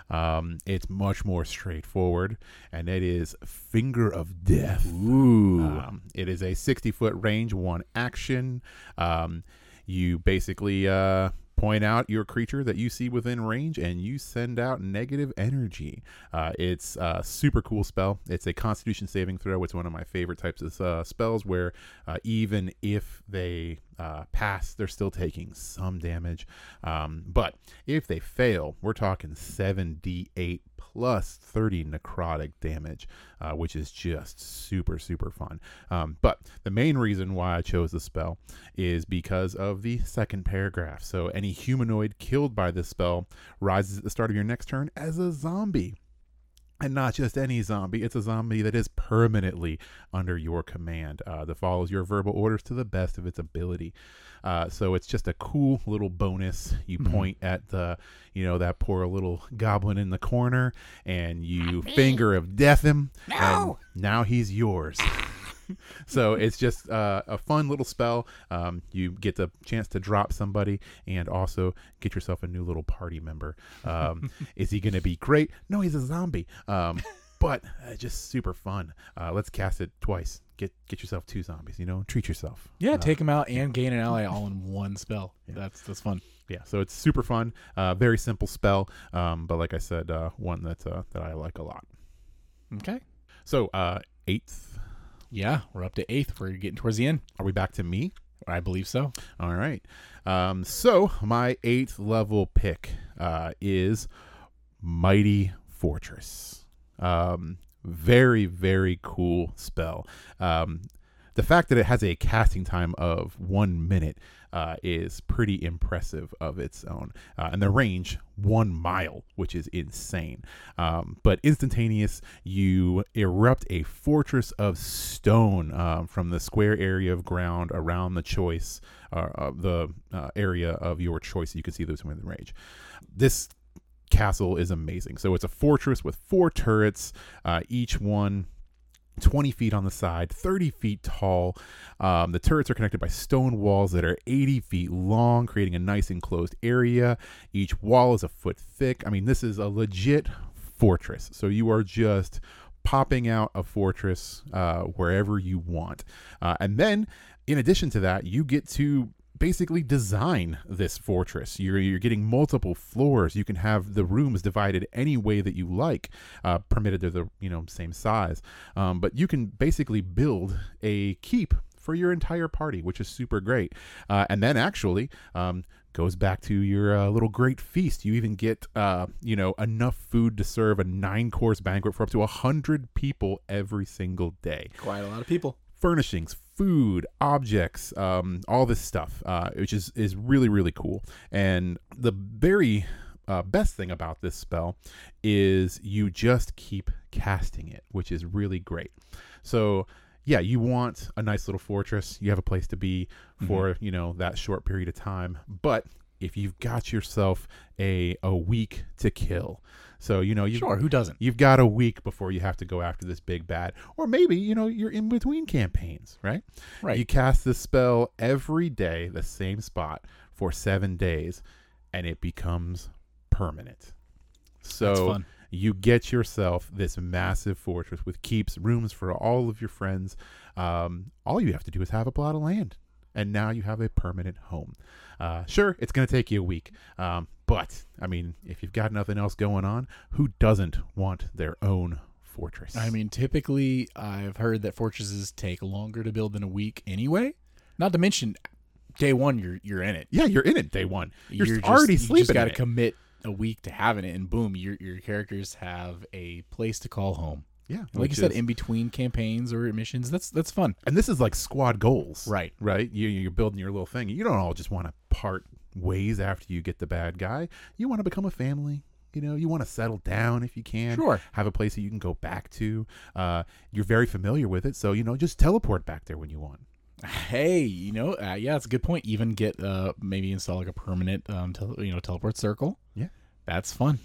Um, it's much more straightforward, and it is Finger of Death. Ooh. Um, it is a 60 foot range, one action. Um, you basically uh, point out your creature that you see within range and you send out negative energy. Uh, it's a super cool spell. It's a constitution saving throw. It's one of my favorite types of uh, spells where uh, even if they uh, pass, they're still taking some damage. Um, but if they fail, we're talking 7d8 plus 30 necrotic damage, uh, which is just super, super fun. Um, but the main reason why I chose the spell is because of the second paragraph. So any humanoid killed by this spell rises at the start of your next turn as a zombie. And not just any zombie, it's a zombie that is permanently under your command, uh, that follows your verbal orders to the best of its ability. Uh, so it's just a cool little bonus. You Mhm. point at the, you know, that poor little goblin in the corner, and you finger of death him, and now he's yours. so it's just uh, a fun little spell. Um, you get the chance to drop somebody and also get yourself a new little party member. Um, is he going to be great? No, he's a zombie. Um, but uh, just super fun. Uh, let's cast it twice. Get get yourself two zombies. You know, treat yourself. Yeah, Uh, take him out and gain an ally all in one spell. Yeah. That's that's fun. yeah. So it's super fun. Uh, very simple spell. Um, but like I said, uh, one that uh, that I like a lot. Okay. So uh, eighth. Yeah, we're up to eighth. We're getting towards the end. Are we back to me? I believe so. All right. Um, so my eighth level pick uh, is Mighty Fortress. Um, very very cool spell. Um, the fact that it has a casting time of one minute uh, is pretty impressive of its own, uh, and the range one mile, which is insane. Um, but instantaneous, you erupt a fortress of stone um, from the square area of ground around the choice, uh, the uh, area of your choice. You can see those within range. This castle is amazing. So it's a fortress with four turrets, uh, each one 20 feet on the side, 30 feet tall. Um, the turrets are connected by stone walls that are 80 feet long, creating a nice enclosed area. Each wall is a foot thick. I mean, this is a legit fortress. So you are just popping out a fortress uh, wherever you want. Uh, and then, in addition to that, you get to basically design this fortress. You're, you're getting multiple floors. You can have the rooms divided any way that you like, uh, permitted they're the you know same size. Um, but you can basically build a keep for your entire party, which is super great. Uh, and then actually. Um, goes back to your uh, little great feast. You even get, uh, you know, enough food to serve a nine-course banquet for up to a hundred people every single day Quite a lot of people. Furnishings, food, objects, um, all this stuff, uh, which is is really really cool. And the very uh, best thing about this spell is you just keep casting it, which is really great. So yeah, you want a nice little fortress. You have a place to be for you know that short period of time, but if you've got yourself a a week to kill, so you know you Sure, who doesn't? You've got a week before you have to go after this big bad. Or maybe, you know, you're in between campaigns, right? Right. You cast this spell every day, the same spot, for seven days, and it becomes permanent. So you get yourself this massive fortress with keeps, rooms for all of your friends. Um, all you have to do is have a plot of land, and now you have a permanent home. Uh, sure, it's going to take you a week, um, but I mean, if you've got nothing else going on, who doesn't want their own fortress? I mean, typically, I've heard that fortresses take longer to build than a week anyway. Not to mention, day one, you're you're in it. yeah, you're in it day one. You're, just- already You sleeping. just got to commit a week to having it, and boom, your your characters have a place to call home. Yeah, Like you said, is- in between campaigns or missions, that's that's fun. and this is like squad goals, Right. Right. You, you're building your little thing. You don't all just want to part ways after you get the bad guy. You want to become a family. You know, you want to settle down if you can. Sure. Have a place that you can go back to. Uh, you're very familiar with it, so you know, just teleport back there when you want. Hey, you know, uh, yeah, it's a good point. Even get uh maybe install like a permanent um tel- you know teleport circle. Yeah. that's fun.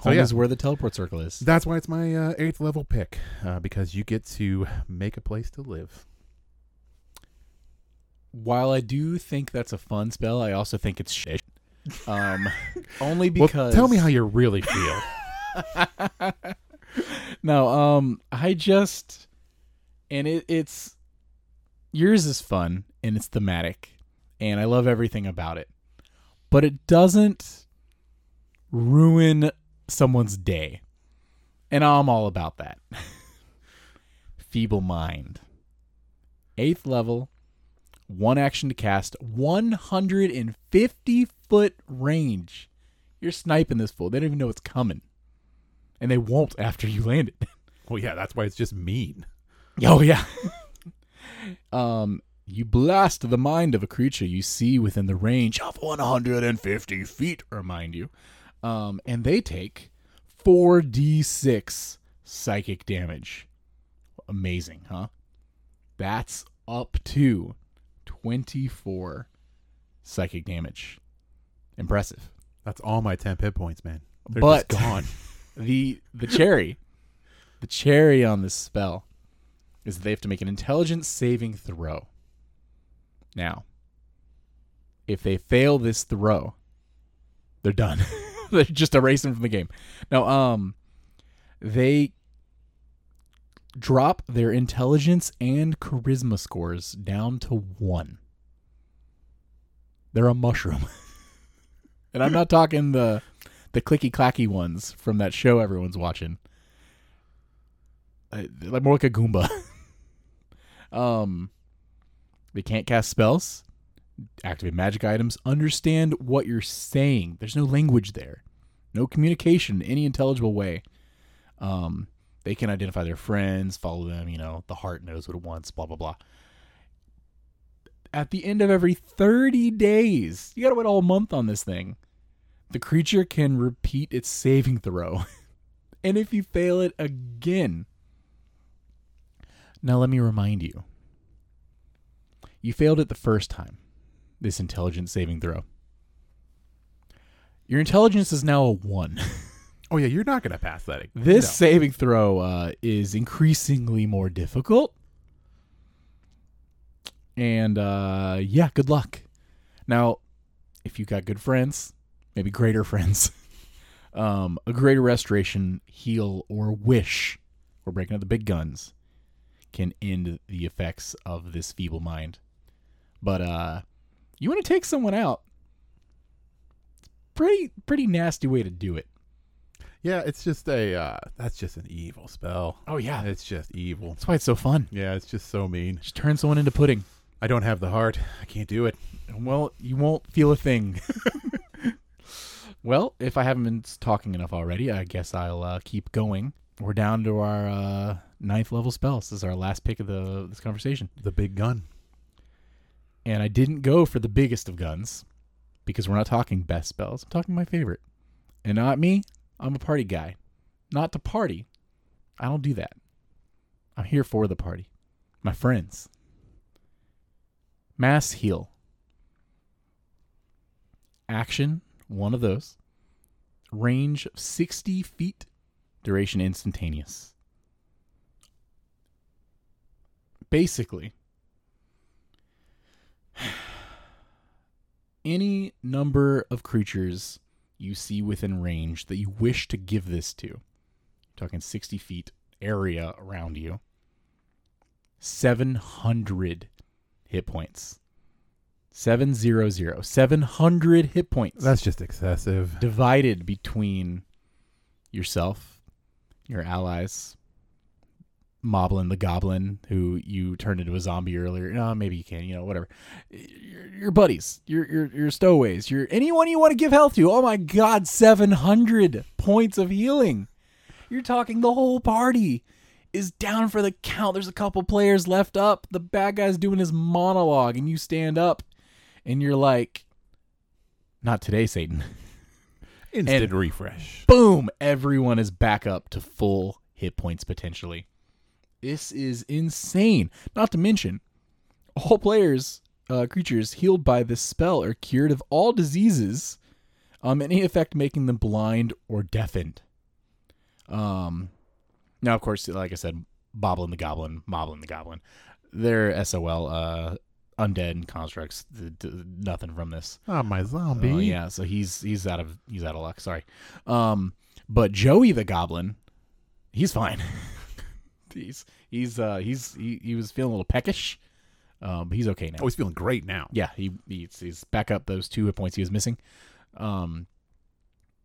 So, Home yeah. is where the teleport circle is. That's why it's my uh, eighth level pick uh, because you get to make a place to live. While I do think that's a fun spell, I also think it's shit. Um, only Well, because tell me how you really feel. no, um, I just and it, it's yours is fun and it's thematic, and I love everything about it, but it doesn't ruin someone's day, and I'm all about that. Feeble mind, eighth level, one action to cast, 150 foot range. You're sniping this fool. They don't even know it's coming and they won't after you land it. well, yeah, that's why it's just mean. Oh yeah. um, you blast the mind of a creature you see within the range of 150 feet. Remind you, um, and they take 4d6 psychic damage. Amazing, huh? That's up to 24 psychic damage. Impressive. That's all my temp hit points, man. They're But- just gone. The the cherry, the cherry on this spell is that they have to make an intelligence saving throw. Now, if they fail this throw, they're done. they just erase them from the game. Now, um, they drop their intelligence and charisma scores down to one. They're a mushroom, and I'm not talking the the clicky clacky ones from that show everyone's watching. Like more like a Goomba. um, they can't cast spells, activate magic items, understand what you're saying. There's no language there, no communication in any intelligible way. Um, they can identify their friends, follow them. You know, the heart knows what it wants. Blah blah blah. At the end of every 30 days, you got to wait all month on this thing the creature can repeat its saving throw. and if you fail it again. Now, let me remind you you failed it the first time, this intelligence saving throw. Your intelligence is now a one. Oh yeah, you're not gonna pass that. This No. saving throw uh, is increasingly more difficult. And uh, yeah, good luck. Now, if you got good friends, maybe greater friends, um, a greater restoration, heal, or wish, we're breaking out the big guns, can end the effects of this feeble mind. But uh, you want to take someone out. Pretty, pretty nasty way to do it. Yeah, it's just a. Uh, that's just an evil spell. Oh yeah, It's just evil. that's why it's so fun. Yeah, it's just so mean. Just turn someone into pudding. I don't have the heart. I can't do it. Well, you won't feel a thing. well, if I haven't been talking enough already, I guess I'll uh, keep going. We're down to our uh, ninth level spells. This is our last pick of the this conversation, The big gun. And I didn't go for the biggest of guns because we're not talking best spells. I'm talking my favorite, and not me. I'm a party guy, not to party. I don't do that. I'm here for the party, my friends. Mass heal. Action, one of those. Range of 60 feet. Duration instantaneous. Basically, any number of creatures you see within range that you wish to give this to, talking 60 feet area around you, 700 hit points. 700. 700 hit points That's just excessive. divided between yourself, your allies, Moblin the Goblin, who you turned into a zombie earlier. No, maybe you can, you know, whatever. Your, your buddies, your, your your stowaways, your anyone you want to give health to. Oh my God, seven hundred points of healing. You're talking the whole party is down for the count. There's a couple players left up. The bad guy's doing his monologue, and you stand up, and you're like, "Not today, Satan." Instant refresh. boom, everyone is back up to full hit points potentially. This is insane. Not to mention, all players, uh, creatures healed by this spell are cured of all diseases, um, any effect making them blind or deafened. Um, now, of course, like I said, Boblin the Goblin, Moblin the Goblin, they're SOL, uh, undead and constructs. th- th- nothing from this. Ah, my zombie. Oh yeah, so he's he's out of he's out of luck. Sorry, um, but Joey the Goblin, he's fine. he's he's uh he's he, he was feeling a little peckish, um, but he's okay now. Oh, he's feeling great now. Yeah, he he's, he's back up those two hit points he was missing, um,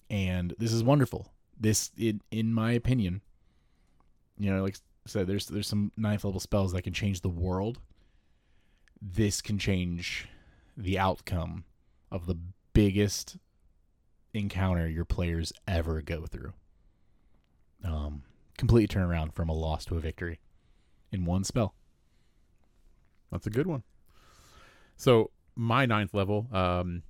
and this is wonderful. This, in in my opinion, you know, like I said, there's there's some ninth level spells that can change the world. This can change the outcome of the biggest encounter your players ever go through. Um, completely turn around from a loss to a victory in one spell. That's a good one. So my ninth level um,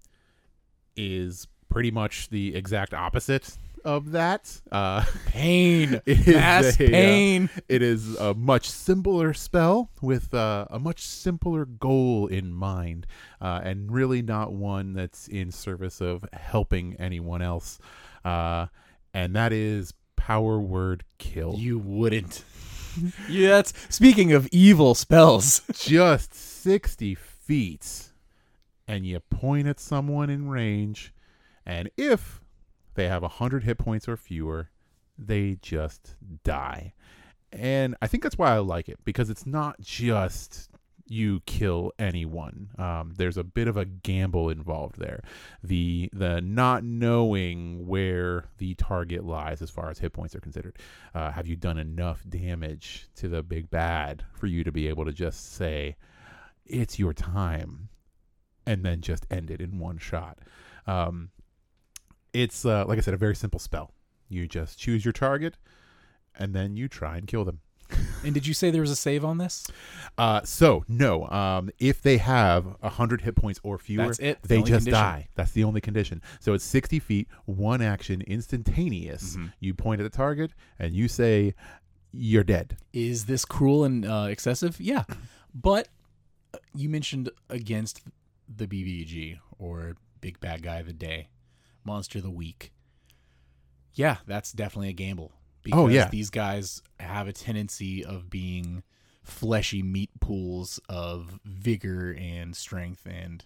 is pretty much the exact opposite of that. Uh, Pain. It is Mass a, uh, pain. it is a much simpler spell with uh, a much simpler goal in mind, uh, and really not one that's in service of helping anyone else. Uh, and that is power word kill. You wouldn't. yeah, that's speaking of evil spells. Just 60 feet, and you point at someone in range, and if they have 100 hit points or fewer, they just die. And I think that's why I like it because it's not just you kill anyone. Um, there's a bit of a gamble involved there. The the not knowing where the target lies as far as hit points are considered. Uh, have you done enough damage to the big bad for you to be able to just say, "It's your time," and then just end it in one shot? Um, it's uh, like I said, a very simple spell. You just choose your target, and then you try and kill them. And did you say there was a save on this? Uh, so no, um, if they have hundred hit points or fewer, That's it. The they only just condition. die. That's the only condition. So it's sixty feet, one action, instantaneous. Mhm. You point at the target and you say, "You're dead." Is this cruel and uh, excessive? Yeah, but uh, you mentioned against the BBG or Big Bad Guy of the Day, Monster of the Week. Yeah, that's definitely a gamble. Because Oh, yeah. these guys have a tendency of being fleshy meat pools of vigor and strength, and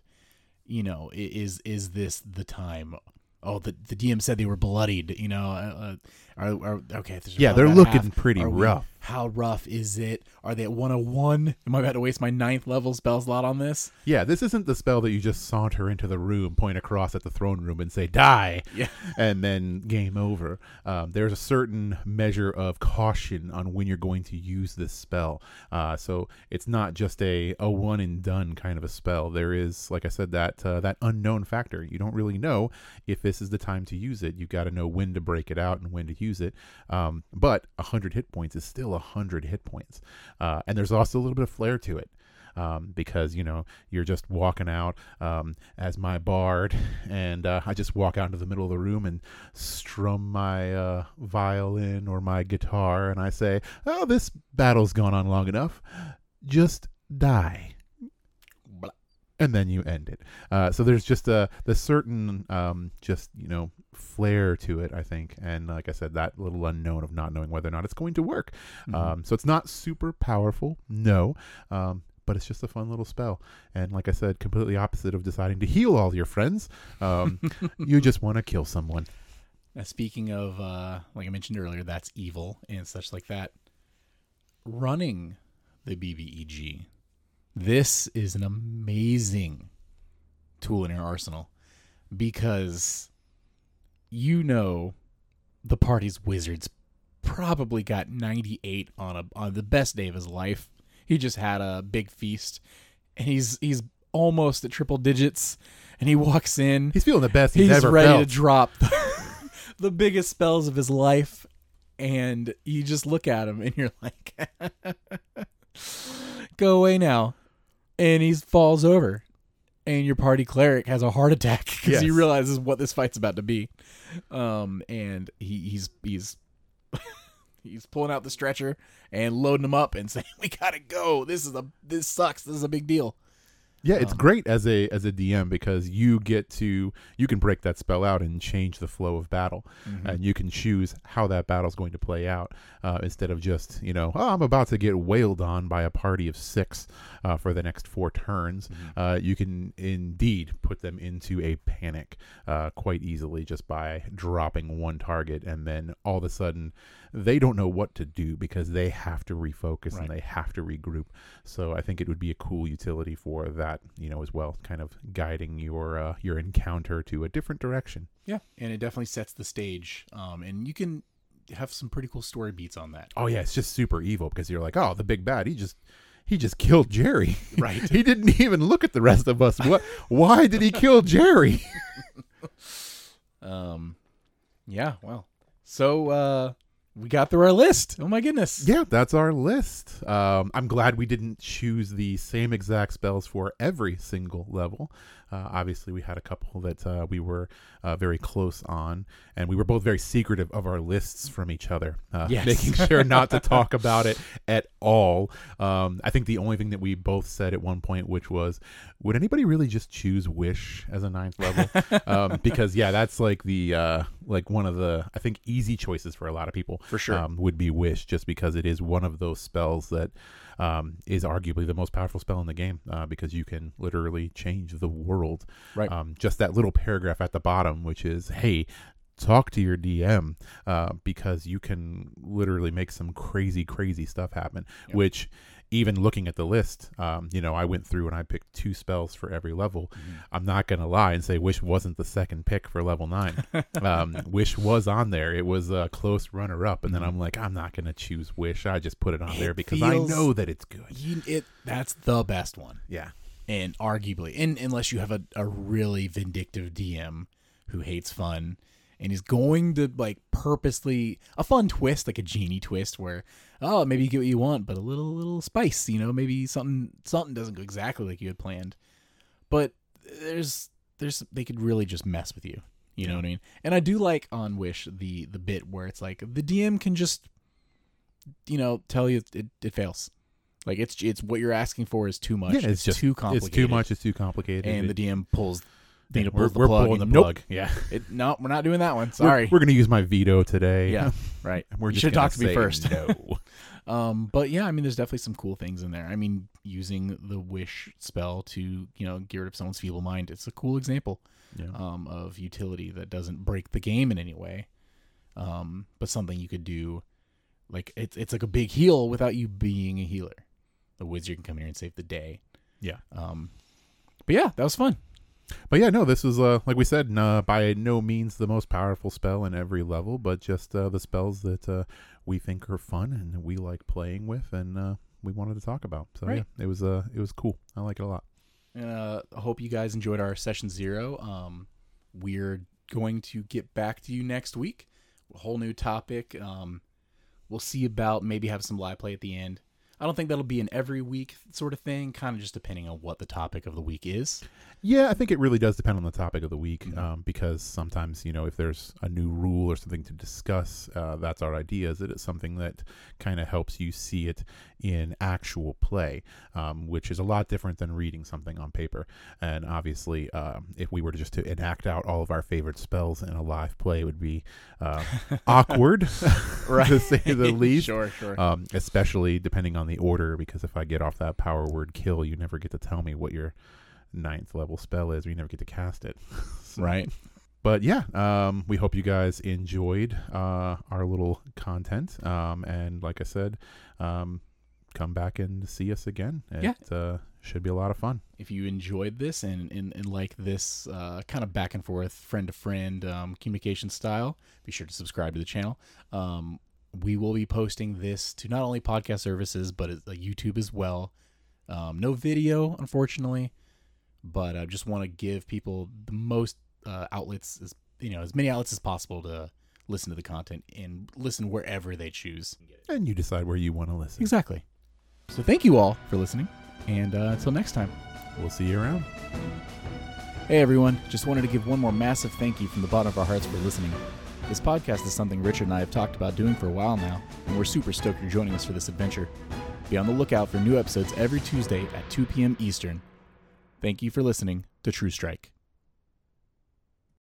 you know, is is this the time? Oh, the the DM said they were bloodied. You know, uh, uh, are, are okay. Yeah, they're about half. looking pretty rough. How rough is it? Are they at 101? Am I about to waste my ninth level spell slot on this? Yeah, this isn't the spell that you just saunter into the room, point across at the throne room, and say "die," Yeah. and then game over. Um, there's a certain measure of caution on when you're going to use this spell. Uh, so it's not just a, a one and done kind of a spell. There is, like I said, that uh, that unknown factor. You don't really know if this is the time to use it. You've got to know when to break it out and when to use it. Um, but 100 hit points is still 100 hit points. Uh, and there's also a little bit of flair to it um, because you know you're just walking out um, as my bard, and uh, I just walk out into the middle of the room and strum my uh, violin or my guitar, and I say, "Oh, this battle's gone on long enough. Just die." And then you end it. Uh, so there's just a the certain um, just you know flair to it, I think, and like I said, that little unknown of not knowing whether or not it's going to work. Mhm. Um, so it's not super powerful, no, um, but it's just a fun little spell. And like I said, completely opposite of deciding to heal all your friends. Um, you just want to kill someone. Now, speaking of, uh, like I mentioned earlier, that's evil and such like that. Running the BBEG, this is an amazing tool in your arsenal because you know the party's wizards probably got 98 on a on the best day of his life. He just had a big feast and he's he's almost at triple digits and he walks in He's feeling the best he's, he's ready felt. to drop the biggest spells of his life and you just look at him and you're like go away now and he falls over and your party cleric has a heart attack because he realizes what this fight's about to be. Um and he, he's he's he's pulling out the stretcher and loading him up and saying we gotta go. This is a this sucks. This is a big deal Yeah, it's Um, great as a as a DM because you get to you can break that spell out and change the flow of battle, and you can choose how that battle's going to play out uh, instead of just you know oh I'm about to get wailed on by a party of six uh, for the next four turns. Uh, you can indeed put them into a panic uh, quite easily just by dropping one target, and then all of a sudden they don't know what to do because they have to refocus Right. and they have to regroup. So I think it would be a cool utility for that, you know, as well, kind of guiding your uh, your encounter to a different direction. Yeah, and it definitely sets the stage. Um, and you can have some pretty cool story beats on that. Oh yeah, it's just super evil because you're like, oh, the big bad, he just he just killed Jerry. Right. he didn't even look at the rest of us. What? Why did he kill Jerry? Um, yeah, well, so uh, we got through our list. Oh my goodness. Yeah, that's our list. Um, I'm glad we didn't choose the same exact spells for every single level. Uh, obviously, we had a couple that uh, we were uh, very close on, and we were both very secretive of our lists from each other, uh, Yes. making sure not to talk about it at all. Um, I think the only thing that we both said at one point, which was, would anybody really just choose Wish as a ninth level? um, because yeah, that's like the uh, like one of the I think easy choices for a lot of people For sure. um, would be Wish, just because it is one of those spells that um, is arguably the most powerful spell in the game uh, because you can literally change the world. Right. Um, just that little paragraph at the bottom, which is, "Hey." Talk to your DM uh, because you can literally make some crazy, crazy stuff happen. Yep. Which, even looking at the list, um, you know, I went through and I picked two spells for every level. I'm not gonna lie and say Wish wasn't the second pick for level nine. um, Wish was on there. It was a close runner up, and then I'm like, I'm not gonna choose Wish. I just put it on It there because I know that it's good. You, it that's the best one. Yeah, and arguably, and unless you have a, a really vindictive DM who hates fun and is going to like purposely a fun twist, like a genie twist, where oh maybe you get what you want, but a little little spice, you know, maybe something something doesn't go exactly like you had planned, but there's there's they could really just mess with you, you know what I mean? And I do like on Wish the the bit where it's like the DM can just you know tell you it, it fails. Like it's it's what you're asking for is too much. yeah, it's, it's, just too complicated. It's too much. It's too complicated. And the DM pulls. Yeah, Dana we're, pulls the we're plug. pulling the and nope. Yeah, It, no, we're not doing that one. We're- Sorry. We're, gonna use my veto today. yeah, right. we're You should talk to me first. No. Um, but yeah, I mean, there's definitely some cool things in there. I mean, using the wish spell to you know get rid of someone's feeble mind. It's a cool example yeah. um, of utility that doesn't break the game in any way, um, but something you could do. Like it's it's like a big heal without you being a healer. The wizard can come here and save the day. Yeah. Um, but yeah, that was fun. But yeah, no, this is uh, like we said, uh, by no means the most powerful spell in every level, but just uh, the spells that uh, we think are fun and we like playing with, and uh, we wanted to talk about. So Right. yeah, it was uh, it was cool. I like it a lot. Uh, I hope you guys enjoyed our session zero. Um, we're going to get back to you next week. A whole new topic. Um, we'll see about maybe have some live play at the end. I don't think that'll be an every week sort of thing. Kind of just depending on what the topic of the week is. Yeah, I think it really does depend on the topic of the week, Mhm. um, because sometimes you know if there's a new rule or something to discuss, uh, that's our idea. Is that it's something that kind of helps you see it in actual play, um, which is a lot different than reading something on paper. And obviously, um, if we were to just to enact out all of our favorite spells in a live play, it would be uh, awkward, to say the least. sure, sure. Um, especially depending on the order, because if I get off that power word kill, you never get to tell me what your ninth level spell is, We never get to cast it. So- right. But yeah, um, we hope you guys enjoyed uh, our little content. Um, and like I said, um, come back and see us again. It Yeah. uh, should be a lot of fun. If you enjoyed this and, and, and like this uh, kind of back and forth, friend to friend um, communication style, be sure to subscribe to the channel. Um, we will be posting this to not only podcast services, but YouTube as well. Um, no video, unfortunately, but I just want to give people the most uh, outlets, as you know, as many outlets as possible to listen to the content and listen wherever they choose. And you decide where you want to listen. Exactly. So thank you all for listening, and uh, until next time. We'll see you around. Hey everyone, just wanted to give one more massive thank you from the bottom of our hearts for listening. This podcast is something Richard and I have talked about doing for a while now, and we're super stoked you're joining us for this adventure. Be on the lookout for new episodes every Tuesday at 2 p.m. Eastern. Thank you for listening to True Strike.